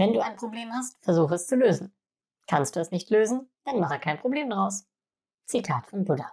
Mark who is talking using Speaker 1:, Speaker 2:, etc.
Speaker 1: Wenn du ein Problem hast, versuche es zu lösen. Kannst du es nicht lösen, dann mache kein Problem draus. Zitat von Buddha.